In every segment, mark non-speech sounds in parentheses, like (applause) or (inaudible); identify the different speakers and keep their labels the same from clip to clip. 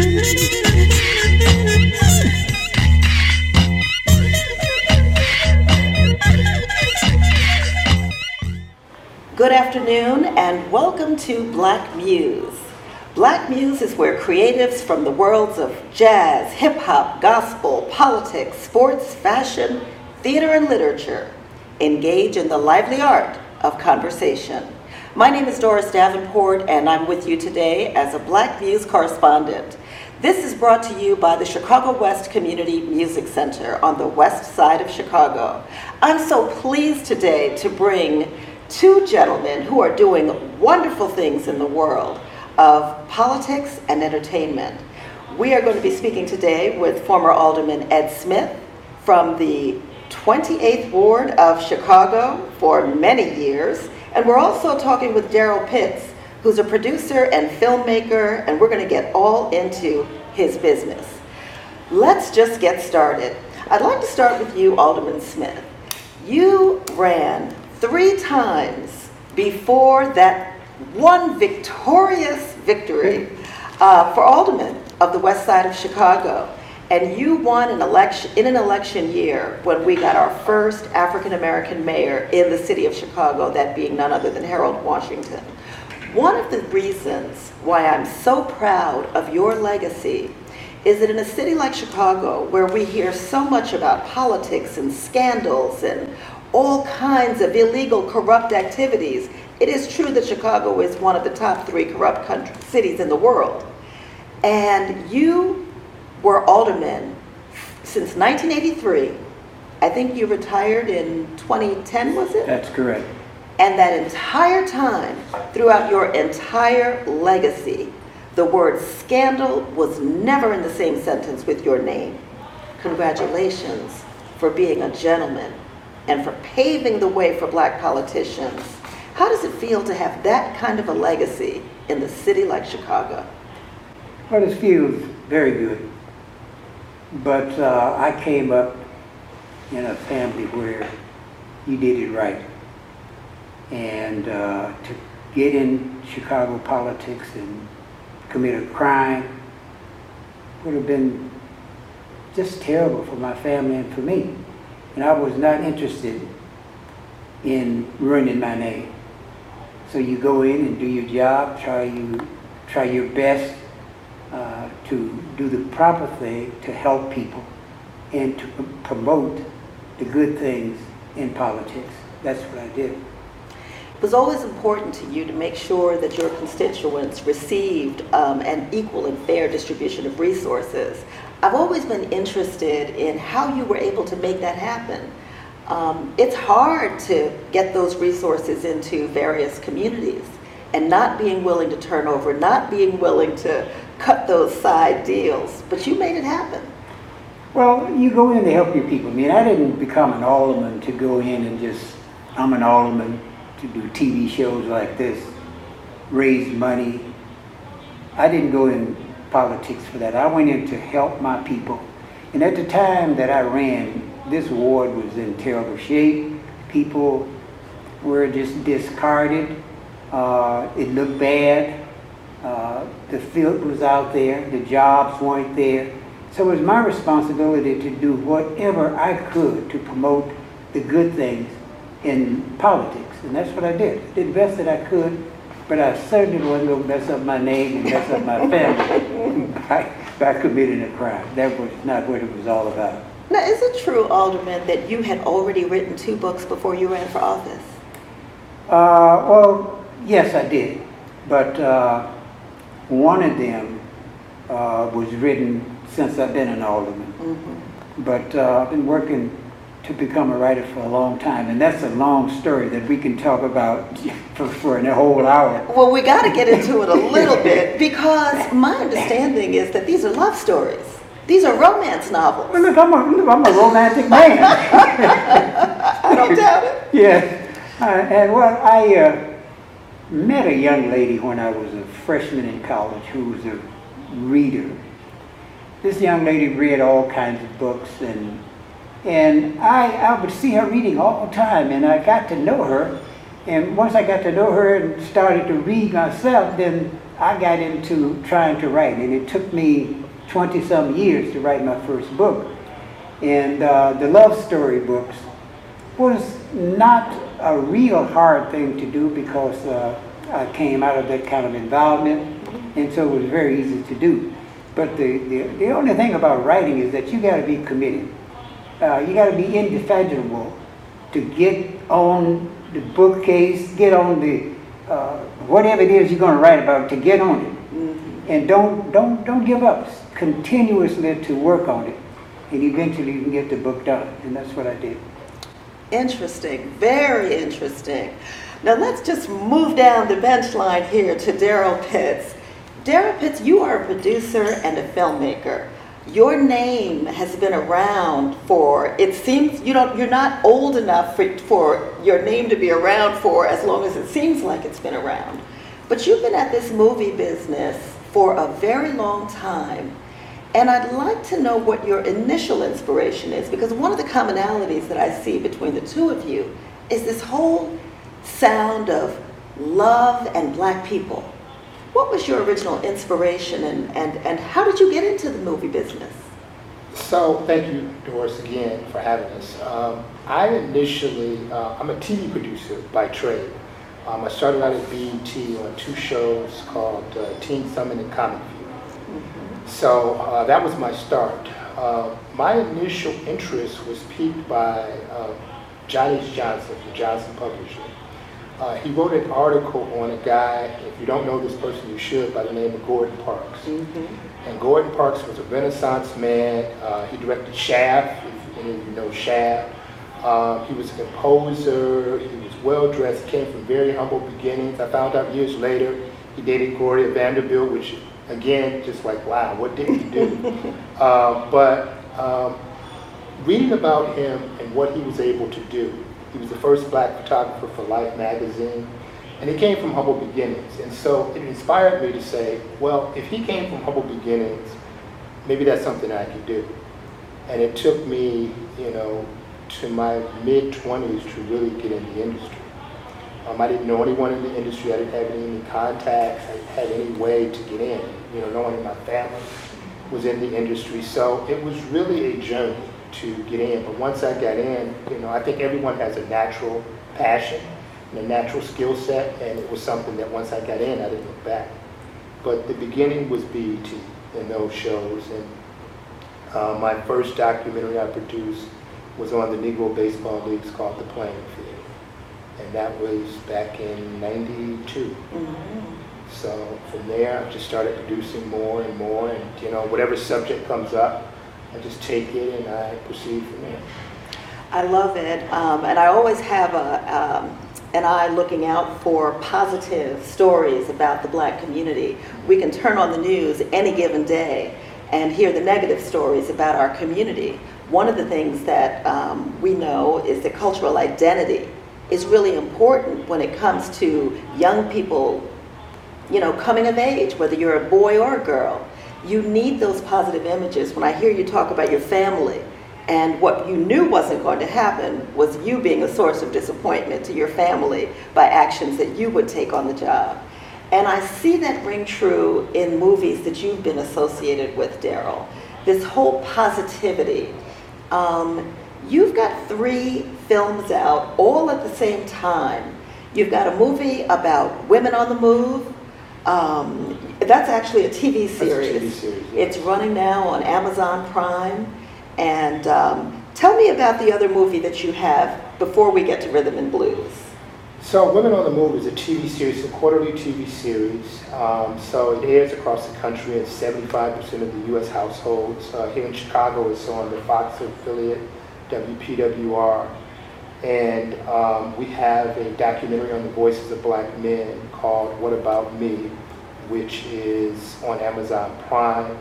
Speaker 1: Good afternoon and welcome to Black Muse. Black Muse is where creatives from the worlds of jazz, hip hop, gospel, politics, sports, fashion, theater, and literature engage in the lively art of conversation. My name is Doris Davenport, and I'm with you today as a Black Muse correspondent. This is brought to you by the Chicago West Community Music Center on the west side of Chicago. I'm so pleased today to bring two gentlemen who are doing wonderful things in the world of politics and entertainment. We are going to be speaking today with former Alderman Ed Smith from the 28th Ward of Chicago for many years. And we're also talking with Darryl Pitts, who's a producer and filmmaker, and we're going to get all into his business. Let's just get started. I'd like to start with you, Alderman Smith. You ran three times before that one victorious victory uh, for alderman of the west side of Chicago. And you won an election in an election year when we got our first African American mayor in the city of Chicago, that being none other than Harold Washington. One of the reasons why I'm so proud of your legacy is that in a city like Chicago, where we hear so much about politics and scandals and all kinds of illegal, corrupt activities, it is true that Chicago is one of the top three corrupt country, cities in the world. And you were alderman since 1983. I think you retired in 2010, was it?
Speaker 2: That's correct.
Speaker 1: And that entire time, throughout your entire legacy, the word scandal was never in the same sentence with your name. Congratulations for being a gentleman and for paving the way for black politicians. How does it feel to have that kind of a legacy in the city like Chicago?
Speaker 2: Well, it feels very good. But uh, I came up in a family where you did it right. And uh, to get in Chicago politics and commit a crime would have been just terrible for my family and for me. And I was not interested in ruining my name. So you go in and do your job, try you try your best uh, to do the proper thing to help people and to promote the good things in politics. That's what I did.
Speaker 1: Was always important to you to make sure that your constituents received um, an equal and fair distribution of resources. I've always been interested in how you were able to make that happen. Um, it's hard to get those resources into various communities and not being willing to turn over, not being willing to cut those side deals, but you made it happen.
Speaker 2: Well, you go in to help your people. I mean, I didn't become an alderman to go in and just, I'm an alderman to do TV shows like this, raise money. I didn't go in politics for that. I went in to help my people. And at the time that I ran, this ward was in terrible shape. People were just discarded. Uh, it looked bad. Uh, the field was out there. The jobs weren't there. So it was my responsibility to do whatever I could to promote the good things in politics. And that's what I did. I did the best that I could but I certainly wasn't going to mess up my name and mess up my (laughs) family by, by committing a crime. That was not what it was all about.
Speaker 1: Now, is it true, Alderman, that you had already written two books before you ran for office?
Speaker 2: Uh, well, yes, I did. But uh, one of them uh, was written since I've been an alderman. Mm-hmm. But uh, I've been working to become a writer for a long time, and that's a long story that we can talk about (laughs) for, for a whole hour.
Speaker 1: Well, we got to get into it a (laughs) little bit because my understanding is that these are love stories. These are romance novels.
Speaker 2: Well, look, I'm a, look, I'm a romantic (laughs) man.
Speaker 1: I don't doubt it.
Speaker 2: Yeah. Uh, and well, I uh, met a young lady when I was a freshman in college who was a reader. This young lady read all kinds of books and and I, I would see her reading all the time, and I got to know her. And once I got to know her and started to read myself, then I got into trying to write. And it took me 20 some years to write my first book. And uh, the love story books was not a real hard thing to do because uh, I came out of that kind of environment, and so it was very easy to do. But the, the, the only thing about writing is that you got to be committed. Uh, you got to be indefatigable to get on the bookcase, get on the uh, whatever it is you're going to write about, to get on it, mm-hmm. and don't don't don't give up. Continuously to work on it, and eventually you can get the book done. And that's what I did.
Speaker 1: Interesting, very interesting. Now let's just move down the bench line here to Darryl Pitts. Darryl Pitts, you are a producer and a filmmaker. Your name has been around for, it seems you don't, you're not old enough for, for your name to be around for as long as it seems like it's been around. But you've been at this movie business for a very long time. And I'd like to know what your initial inspiration is, because one of the commonalities that I see between the two of you is this whole sound of love and black people. What was your original inspiration and, and, and how did you get into the movie business?
Speaker 3: So, thank you, Doris, again for having us. Um, I initially, uh, I'm a TV producer by trade. Um, I started out at BET on two shows called uh, Teen Summit and Comic View. So uh, that was my start. Uh, my initial interest was piqued by uh, Johnny Johnson from Johnson Publishing. Uh, he wrote an article on a guy, if you don't know this person, you should, by the name of Gordon Parks. Mm-hmm. And Gordon Parks was a Renaissance man. Uh, he directed Shaft, if any of you know Shaft. Um, he was a composer. He was well dressed. Came from very humble beginnings. I found out years later he dated Gloria Vanderbilt, which again, just like, wow, what did he do? (laughs) uh, but um, reading about him and what he was able to do, he was the first black photographer for Life magazine, and he came from humble beginnings. And so it inspired me to say, well, if he came from humble beginnings, maybe that's something I could do. And it took me, you know, to my mid 20s to really get in the industry. Um, I didn't know anyone in the industry. I didn't have any contacts. I have any way to get in. You know, no one in my family was in the industry. So it was really a journey to get in. But once I got in, you know, I think everyone has a natural passion and a natural skill set. And it was something that once I got in, I didn't look back. But the beginning was BET and those shows. And uh, my first documentary I produced was on the Negro Baseball Leagues called The Playing Field and that was back in 92. Mm-hmm. So from there, I just started producing more and more, and you know, whatever subject comes up, I just take it and I proceed from there.
Speaker 1: I love it, um, and I always have a, um, an eye looking out for positive stories about the black community. We can turn on the news any given day and hear the negative stories about our community. One of the things that um, we know is that cultural identity is really important when it comes to young people, you know, coming of age, whether you're a boy or a girl. You need those positive images. When I hear you talk about your family and what you knew wasn't going to happen was you being a source of disappointment to your family by actions that you would take on the job. And I see that ring true in movies that you've been associated with, Darryl. This whole positivity. Um, You've got three films out all at the same time. You've got a movie about women on the move. Um, that's actually a TV series.
Speaker 3: TV series
Speaker 1: yeah. It's running now on Amazon Prime. And um, tell me about the other movie that you have before we get to Rhythm and Blues.
Speaker 3: So, Women on the Move is a TV series, a quarterly TV series. Um, so, it airs across the country in 75% of the U.S. households. Uh, here in Chicago, it's on the Fox affiliate WPWR. And um, we have a documentary on the voices of black men called What About Me, which is on Amazon Prime.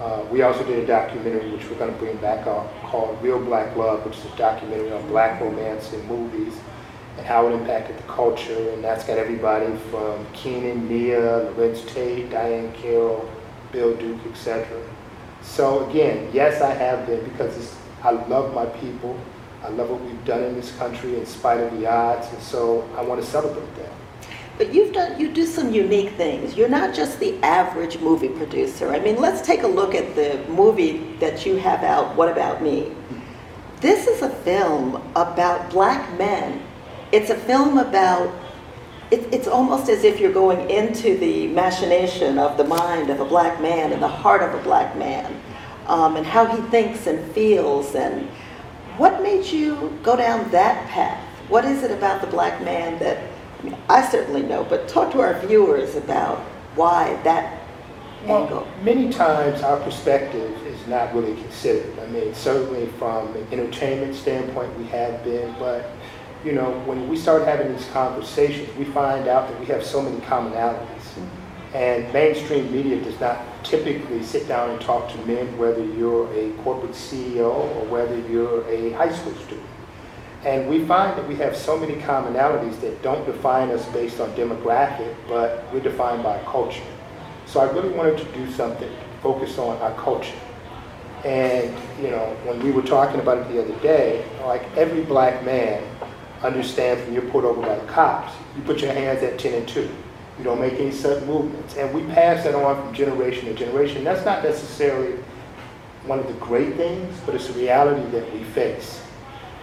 Speaker 3: Uh, we also did a documentary which we're going to bring back up called Real Black Love, which is a documentary on black romance in movies and how it impacted the culture. And that's got everybody from Keenan, Nia, Larenz Tate, Diahann Carroll, Bill Duke, etc. So again, yes, I have been because I love my people. I love what we've done in this country in spite of the odds, and so I want to celebrate that.
Speaker 1: But you've done, you do some unique things. You're not just the average movie producer. I mean, let's take a look at the movie that you have out, What About Me? This is a film about black men. It's a film about, it, it's almost as if you're going into the machination of the mind of a black man and the heart of a black man, um, and how he thinks and feels. And what made you go down that path? What is it about the black man that I mean, I certainly know, but talk to our viewers about why that
Speaker 3: Well,
Speaker 1: angle.
Speaker 3: many times our perspective is not really considered. I mean, certainly from an entertainment standpoint, we have been, but you know, when we start having these conversations, we find out that we have so many commonalities. Mm-hmm. And mainstream media does not typically sit down and talk to men, whether you're a corporate CEO or whether you're a high school student. And we find that we have so many commonalities that don't define us based on demographic, but we're defined by culture. So I really wanted to do something focused on our culture. And, you know, when we were talking about it the other day, like every black man understands when you're pulled over by the cops, you put your hands at 10 and 2. You don't make any sudden movements. And we pass that on from generation to generation. That's not necessarily one of the great things, but it's a reality that we face.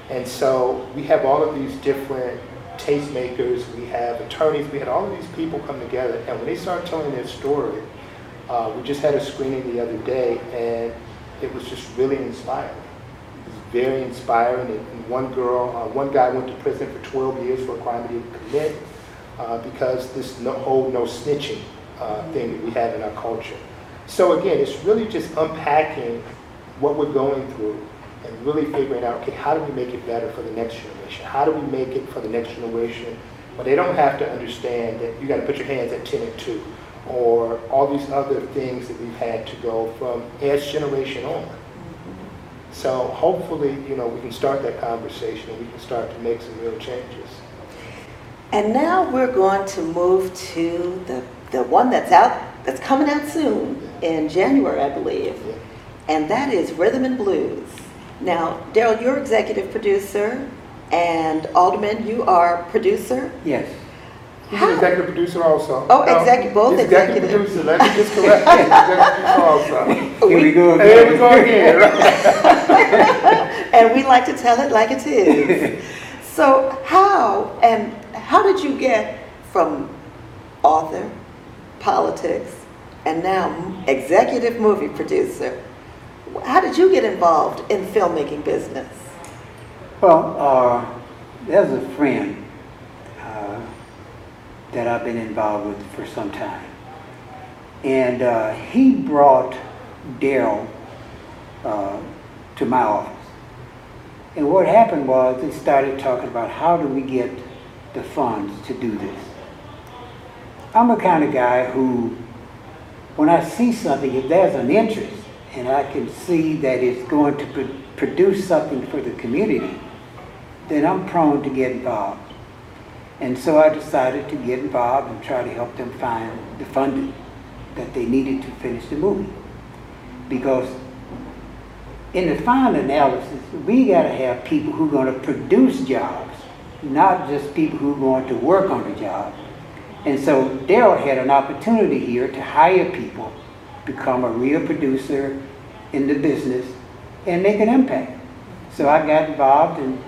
Speaker 3: And so we have all of these different tastemakers, we have attorneys, we had all of these people come together, and when they start telling their story, uh, we just had a screening the other day, and it was just really inspiring. It was very inspiring. And, one girl, uh, one guy went to prison for 12 years for a crime he didn't commit uh, because this no, whole no snitching uh, thing that we have in our culture. So again, it's really just unpacking what we're going through and really figuring out, okay, how do we make it better for the next generation? How do we make it for the next generation where they don't have to understand that you got to put your hands at 10 and 2 or all these other things that we've had to go from as generation on. So hopefully, you know, we can start that conversation and we can start to make some real changes.
Speaker 1: And now we're going to move to the, the one that's out, that's coming out soon in January, I believe.
Speaker 3: Yeah.
Speaker 1: And that is Rhythm and Blues. Now, Darryl, you're executive producer, and Alderman, you are producer.
Speaker 2: Yes.
Speaker 3: He's
Speaker 1: How-
Speaker 3: an executive producer also.
Speaker 1: Oh, execu- both
Speaker 3: he's executive
Speaker 1: executive.
Speaker 3: producer. Let me just correct you. He's executive producer also. (laughs)
Speaker 2: Here we go again.
Speaker 3: There we go again. (laughs)
Speaker 1: and we like to tell it like it is. (laughs) so, how and how did you get from author, politics, and now m- executive movie producer? How did you get involved in filmmaking business?
Speaker 2: Well, uh, there's a friend uh, that I've been involved with for some time. And uh, he brought Darryl uh, to my office. And what happened was they started talking about how do we get the funds to do this. I'm the kind of guy who, when I see something, if there's an interest and I can see that it's going to pro- produce something for the community, then I'm prone to get involved. And so I decided to get involved and try to help them find the funding that they needed to finish the movie. Because in the final analysis, we got to have people who are going to produce jobs, not just people who are going to work on the job. And so Darryl had an opportunity here to hire people, become a real producer in the business, and make an impact. So I got involved and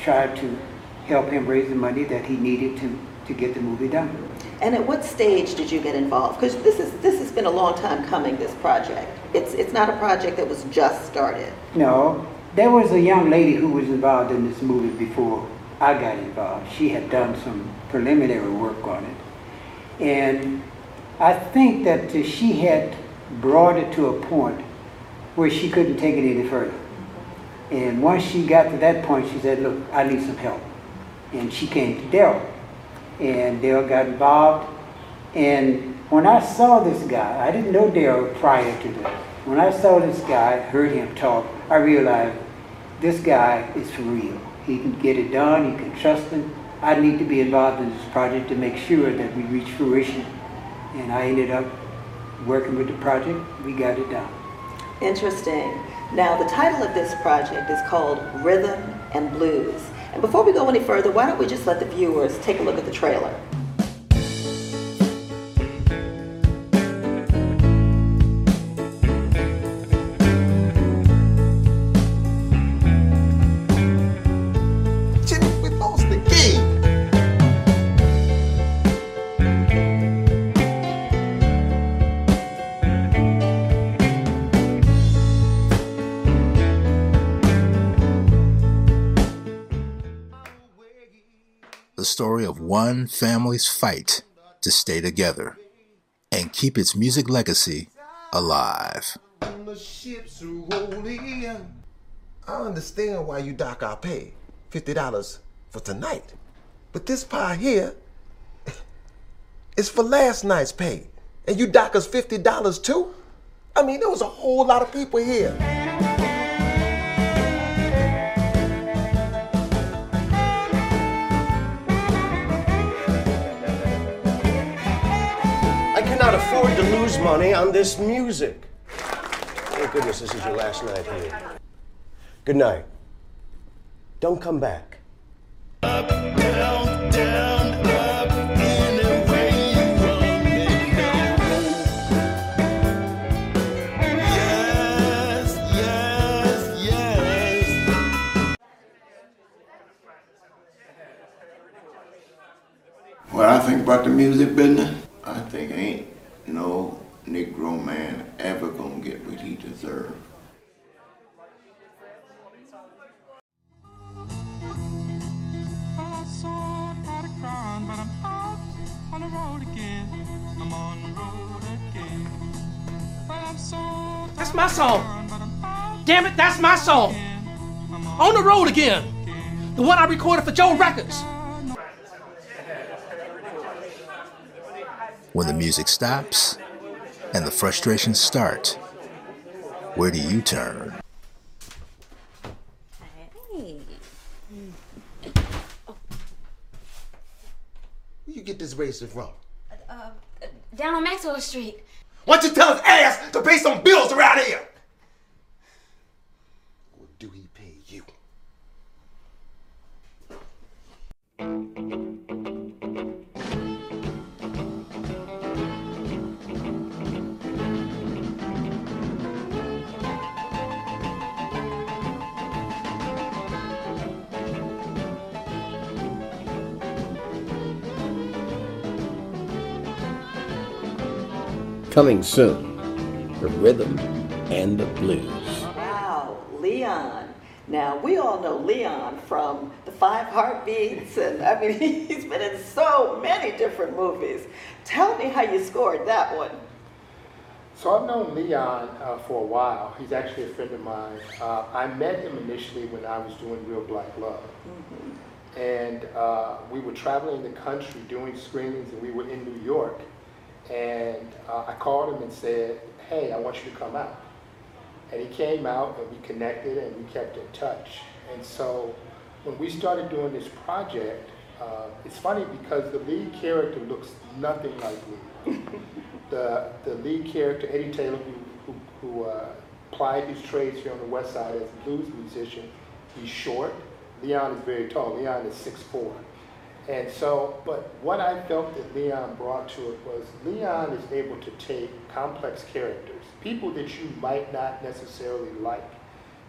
Speaker 2: tried to help him raise the money that he needed to, to get the movie done.
Speaker 1: And at what stage did you get involved? Because this is this has been a long time coming. This project. It's it's not a project that was just started.
Speaker 2: No, there was a young lady who was involved in this movie before I got involved. She had done some preliminary work on it. And I think that she had brought it to a point where she couldn't take it any further. And once she got to that point, she said, look, I need some help. And she came to Darryl. And Darryl got involved. And when I saw this guy, I didn't know Darryl prior to that. When I saw this guy, heard him talk, I realized this guy is for real. He can get it done, you can trust him. I need to be involved in this project to make sure that we reach fruition. And I ended up working with the project, we got it done.
Speaker 1: Interesting. Now the title of this project is called Rhythm and blues. And before we go any further, why don't we just let the viewers take a look at the trailer?
Speaker 4: Story of one family's fight to stay together and keep its music legacy alive.
Speaker 5: I understand why you dock our pay, $50 for tonight. But this pie here (laughs) is for last night's pay. And you dock us $50 too? I mean, there was a whole lot of people here. Cannot afford to lose money on this music. Thank goodness this is your last night here. Good night. Don't come back. Up, down, down, up, yes, yes, yes.
Speaker 6: What I think about the music business, I think ain't no Negro man ever gonna get what he deserve.
Speaker 7: That's my song. Damn it, that's my song. On the road again. The one I recorded for Joe Records.
Speaker 4: When the music stops and the frustrations start, where do you turn?
Speaker 8: Hey.
Speaker 5: Where you get this racist from?
Speaker 8: Uh, uh, down on Maxwell Street.
Speaker 5: Why don't you tell his ass to pay some bills around here?
Speaker 9: Coming soon, the rhythm and the blues.
Speaker 1: Wow, Leon. Now, we all know Leon from the Five Heartbeats, and I mean, (laughs) he's been in so many different movies. Tell me how you scored that one.
Speaker 3: So I've known Leon uh, for a while. He's actually a friend of mine. Uh, I met him initially when I was doing Real Black Love. And uh, we were traveling the country doing screenings, and we were in New York. And uh, I called him and said, hey, I want you to come out. And he came out, and we connected, and we kept in touch. And so when we started doing this project, uh, it's funny because the lead character looks nothing like me. (laughs) the, the lead character, Eddie Taylor, who, who, who uh, plied his trades here on the West Side as a blues musician, he's short. Leon is very tall. Leon is six 6'4". And so, but what I felt that Leon brought to it was Leon is able to take complex characters, people that you might not necessarily like,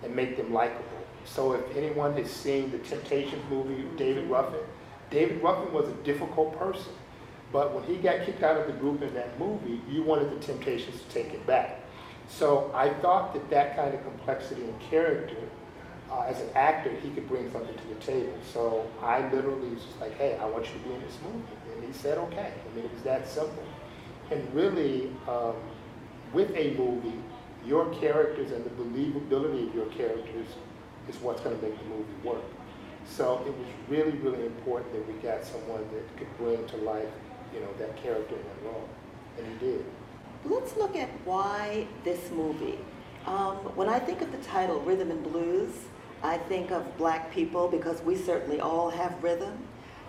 Speaker 3: and make them likable. So if anyone has seen the Temptations movie, David Ruffin, David Ruffin was a difficult person. But when he got kicked out of the group in that movie, you wanted the Temptations to take him back. So I thought that that kind of complexity and character, uh, as an actor, he could bring something to the table. So I literally was just like, hey, I want you to be in this movie. And he said, okay. I mean, it was that simple. And really, um, with a movie, your characters and the believability of your characters is what's going to make the movie work. So it was really, really important that we got someone that could bring to life, you know, that character in that role. And he did.
Speaker 1: Let's look at why this movie. Um, when I think of the title Rhythm and Blues, I think of black people because we certainly all have rhythm.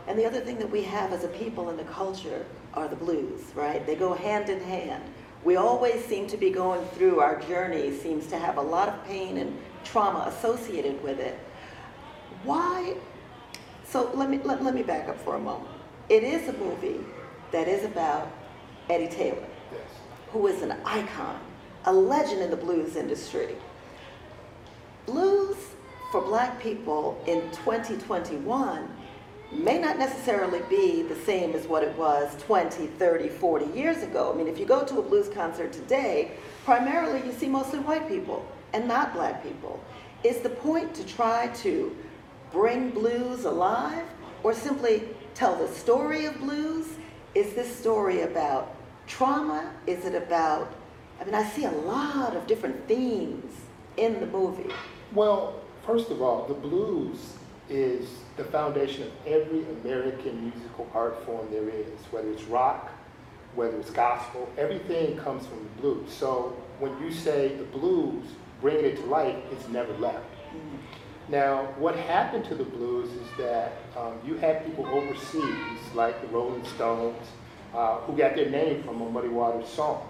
Speaker 1: And the other thing that we have as a people in the culture are the blues, right? They go hand in hand. We always seem to be going through our journey, seems to have a lot of pain and trauma associated with it. Why? So let me let, let me back up for a moment. It is a movie that is about Eddie Taylor,
Speaker 3: Yes.
Speaker 1: who is an icon, a legend in the blues industry. Blues for black people in 2021 may not necessarily be the same as what it was 20, 30, 40 years ago. I mean, if you go to a blues concert today, primarily you see mostly white people and not black people. Is the point to try to bring blues alive or simply tell the story of blues? Is this story about trauma? Is it about, I mean, I see a lot of different themes in the movie.
Speaker 3: Well, first of all, the blues is the foundation of every American musical art form there is, whether it's rock, whether it's gospel, everything comes from the blues. So when you say the blues, bringing it to life, it's never left. Now, what happened to the blues is that um, you had people overseas, like the Rolling Stones, uh, who got their name from a Muddy Waters song.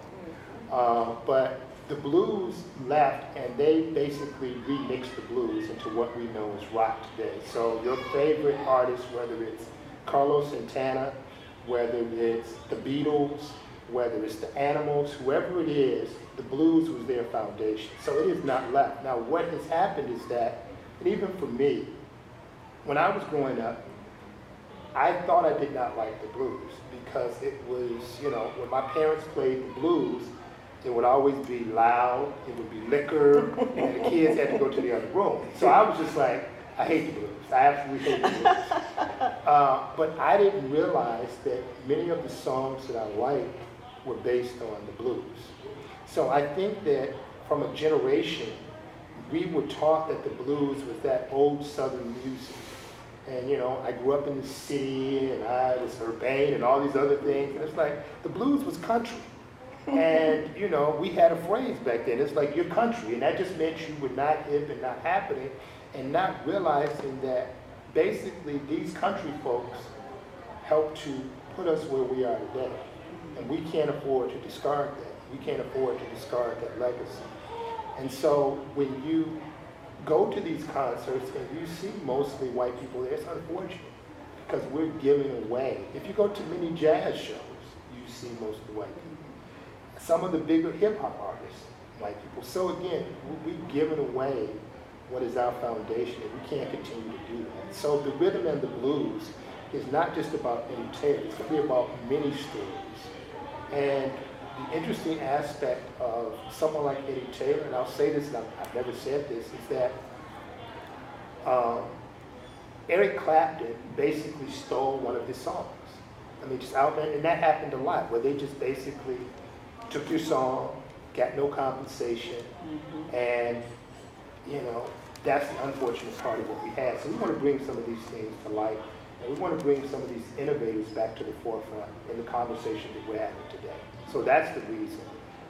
Speaker 3: Uh, but the blues left and they basically remixed the blues into what we know as rock today. So your favorite artists, whether it's Carlos Santana, whether it's the Beatles, whether it's the Animals, whoever it is, the blues was their foundation. So it is not left. Now what has happened is that, and even for me, when I was growing up, I thought I did not like the blues because it was, you know, when my parents played the blues, it would always be loud, it would be liquor, and the kids had to go to the other room. So I was just like, I hate the blues. I absolutely hate the blues. (laughs) Uh, but I didn't realize that many of the songs that I liked were based on the blues. So I think that from a generation, we were taught that the blues was that old Southern music. And you know, I grew up in the city and I was urbane and all these other things. And it's like the blues was country. And you know, we had a phrase back then. It's like your country, and that just meant you were not hip and not happening, and not realizing that basically these country folks helped to put us where we are today, and we can't afford to discard that. We can't afford to discard that legacy. And so when you go to these concerts and you see mostly white people there, it's unfortunate because we're giving away. If you go to many jazz shows, you see mostly white people some of the bigger hip hop artists, white people. So again, we've given away what is our foundation, and we can't continue to do that. So the rhythm and the blues is not just about Taylor, it's be about many stories. And the interesting aspect of someone like Eddie Taylor, and I'll say this, and I've, I've never said this, is that um, Eric Clapton basically stole one of his songs. I mean, just out there, and that happened a lot, where they just basically took your song, got no compensation, mm-hmm. and you know that's the unfortunate part of what we had. So we want to bring some of these things to light, and we want to bring some of these innovators back to the forefront in the conversation that we're having today. So that's the reason.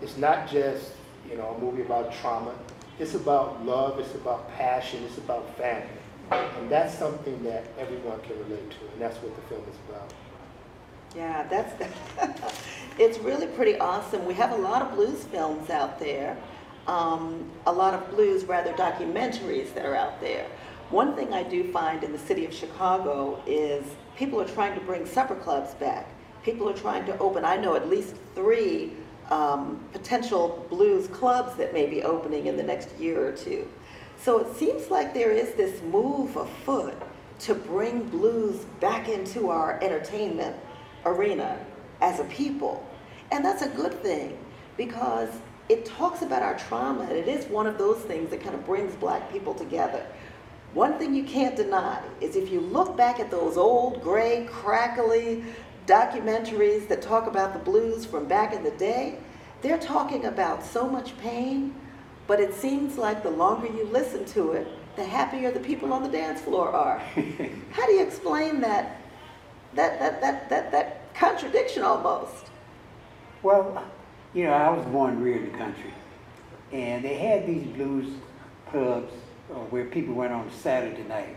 Speaker 3: It's not just you know a movie about trauma. It's about love. It's about passion. It's about family, and that's something that everyone can relate to, and that's what the film is about.
Speaker 1: Yeah, that's (laughs) it's really pretty awesome. We have a lot of blues films out there, um, a lot of blues, rather documentaries that are out there. One thing I do find in the city of Chicago is people are trying to bring supper clubs back. People are trying to open, I know at least three um, potential blues clubs that may be opening in the next year or two. So it seems like there is this move afoot to bring blues back into our entertainment arena as a people. And that's a good thing because it talks about our trauma and it is one of those things that kind of brings black people together. One thing you can't deny is if you look back at those old gray, crackly documentaries that talk about the blues from back in the day, they're talking about so much pain, but it seems like the longer you listen to it, the happier the people on the dance floor are. (laughs) How do you explain that that, that, that, that, that contradiction almost.
Speaker 2: Well, you know, I was born and reared in the country. And they had these blues clubs uh, where people went on Saturday night.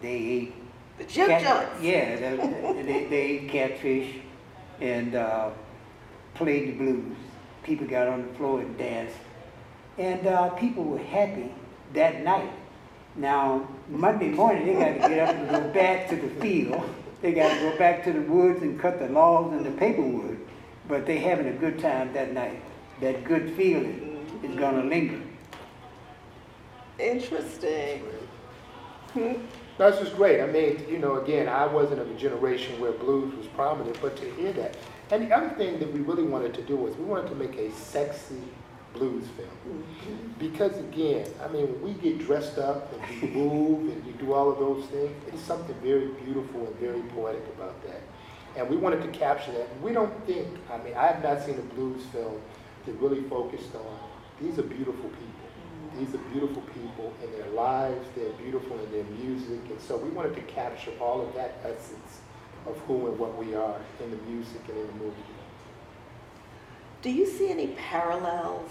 Speaker 2: They ate.
Speaker 1: The jim joints.
Speaker 2: Yeah, they, they, they, ate catfish and uh, played the blues. People got on the floor and danced. And uh, people were happy that night. Now, Monday morning, they got to get up and go back to the field. (laughs) They got to go back to the woods and cut the logs and the paper wood. But they having a good time that night. That good feeling is gonna linger.
Speaker 1: Interesting. Hmm?
Speaker 3: That's just great. I mean, you know, again, I wasn't of a generation where blues was prominent, but to hear that. And the other thing that we really wanted to do was we wanted to make a sexy blues film. Because again, I mean, we get dressed up and we (laughs) move and we do all of those things, it's something very beautiful and very poetic about that. And we wanted to capture that. We don't think, I mean, I have not seen a blues film that really focused on these are beautiful people. These are beautiful people in their lives, they're beautiful in their music. And so we wanted to capture all of that essence of who and what we are in the music and in the movie.
Speaker 1: Do you see any parallels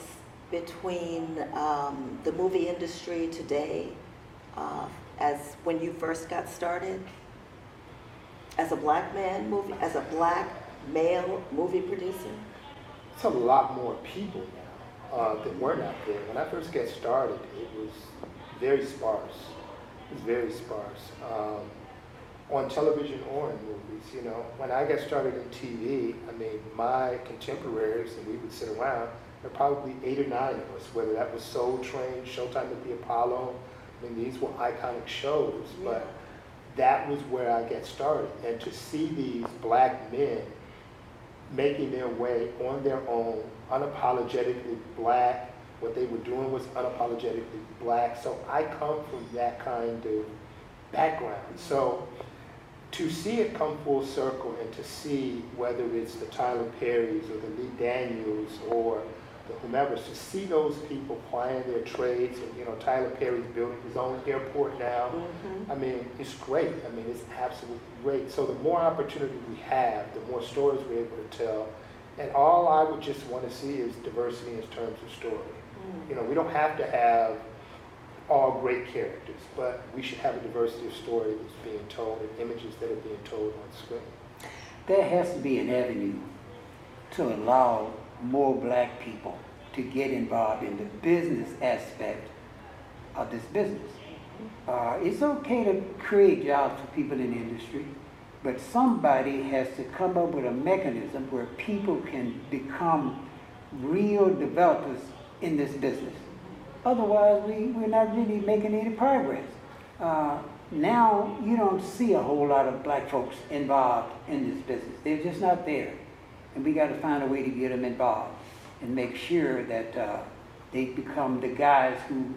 Speaker 1: between um, the movie industry today uh, as when you first got started? As a black man movie, as a black male movie producer?
Speaker 3: It's a lot more people now uh, that weren't out there. When I first got started, it was very sparse. It was very sparse. Um, on television or in movies, you know. When I got started in TV, I mean, my contemporaries, and we would sit around, there were probably eight or nine of us, whether that was Soul Train, Showtime at the Apollo. I mean, these were iconic shows, but that was where I got started. And to see these black men making their way on their own, unapologetically black, what they were doing was unapologetically black. So I come from that kind of background. So to see it come full circle and to see whether it's the Tyler Perrys or the Lee Daniels or the whomever, to see those people plying their trades, and you know, Tyler Perry's building his own airport now.
Speaker 1: Mm-hmm.
Speaker 3: I mean, it's great. I mean, it's absolutely great. So the more opportunity we have, the more stories we're able to tell. And all I would just want to see is diversity in terms of story.
Speaker 1: Mm.
Speaker 3: You know, we don't have to have all great characters, but we should have a diversity of story that's being told and images that are being told on screen.
Speaker 2: There has to be an avenue to allow more black people to get involved in the business aspect of this business. Uh, it's okay to create jobs for people in the industry, but somebody has to come up with a mechanism where people can become real developers in this business. Otherwise, we, we're not really making any progress. Uh, now, you don't see a whole lot of black folks involved in this business. They're just not there. And we got to find a way to get them involved and make sure that uh, they become the guys who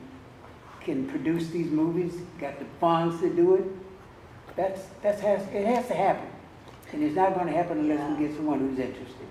Speaker 2: can produce these movies, got the funds to do it. That's, that's has, it has to happen. And it's not going to happen unless we get someone who's interested.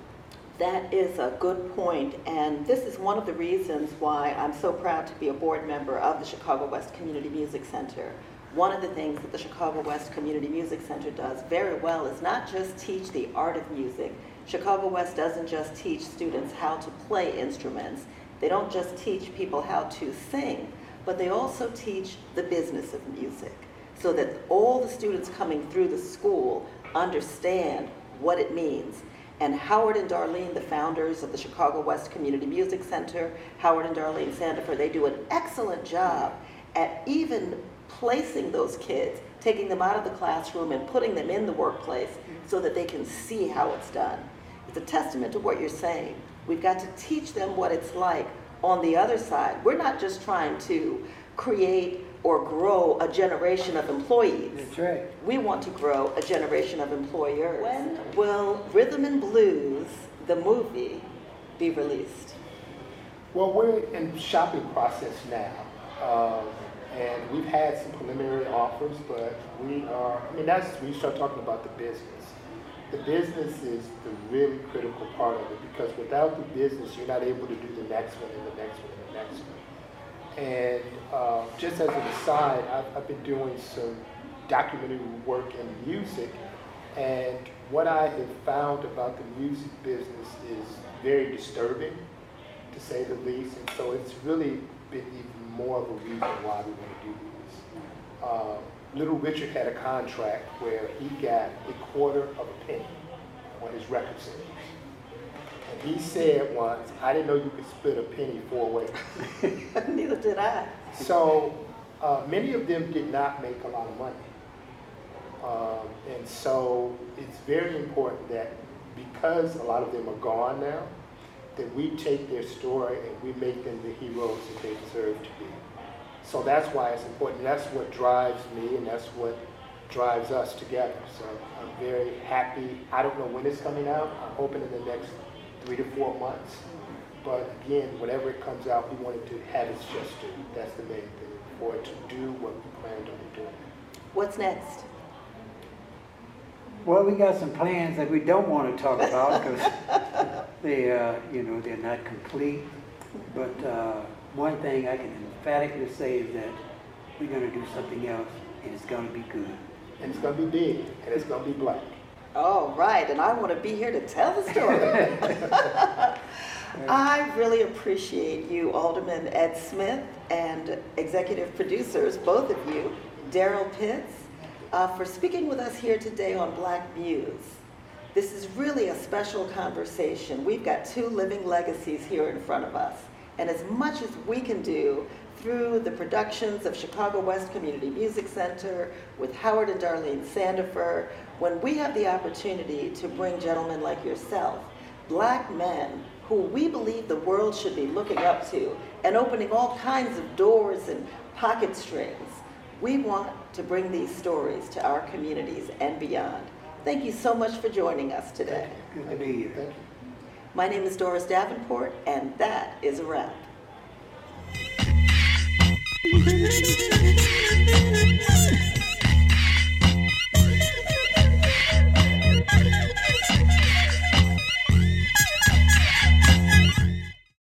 Speaker 1: That is a good point, and this is one of the reasons why I'm so proud to be a board member of the Chicago West Community Music Center. One of the things that the Chicago West Community Music Center does very well is not just teach the art of music. Chicago West doesn't just teach students how to play instruments. They don't just teach people how to sing, but they also teach the business of music so that all the students coming through the school understand what it means. And Howard and Darlene, the founders of the Chicago West Community Music Center, Howard and Darlene Sandifer, they do an excellent job at even placing those kids, taking them out of the classroom and putting them in the workplace so that they can see how it's done. It's a testament to what you're saying. We've got to teach them what it's like on the other side. We're not just trying to create or grow a generation of employees.
Speaker 2: That's right.
Speaker 1: We want to grow a generation of employers. When will Rhythm and Blues, the movie, be released?
Speaker 3: Well, we're in shopping process now, um, and we've had some preliminary offers, but we are, I mean, that's when you start talking about the business. The business is the really critical part of it because without the business, you're not able to do the next one and the next one and the next one. And uh, just as an aside, I've, I've been doing some documentary work in music, and what I have found about the music business is very disturbing, to say the least. And so it's really been even more of a reason why we want to do this. Uh, Little Richard had a contract where he got a quarter of a penny on his record sales. And he said once, I didn't know you could split a penny four ways. (laughs)
Speaker 1: I.
Speaker 3: So Uh, many of them did not make a lot of money. Um, and so it's very important that because a lot of them are gone now, that we take their story and we make them the heroes that they deserve to be. So that's why it's important. That's what drives me and that's what drives us together. So I'm very happy. I don't know when it's coming out. I'm hoping in the next three to four months. But again, whenever it comes out, we wanted to have its just due. That's the main thing, for it to do what we planned on doing.
Speaker 1: What's next?
Speaker 2: Well, we got some plans that we don't want to talk about because (laughs) they, uh, you know, they're not complete. But uh, one thing I can emphatically say is that we're going to do something else and it's going to be good.
Speaker 3: And it's going to be big and it's going to be black.
Speaker 1: All right, and I want to be here to tell the story. (laughs) I really appreciate you, Alderman Ed Smith, and executive producers, both of you, Darryl Pitts, uh, for speaking with us here today on Black Muse. This is really a special conversation. We've got two living legacies here in front of us, and as much as we can do through the productions of Chicago West Community Music Center with Howard and Darlene Sandifer, when we have the opportunity to bring gentlemen like yourself, black men who we believe the world should be looking up to and opening all kinds of doors and pocket strings, we want to bring these stories to our communities and beyond. Thank you so much for joining us today.
Speaker 2: Good to be here.
Speaker 3: Thank you.
Speaker 1: My name is Doris Davenport, and that is a wrap.
Speaker 10: Thank (laughs) you.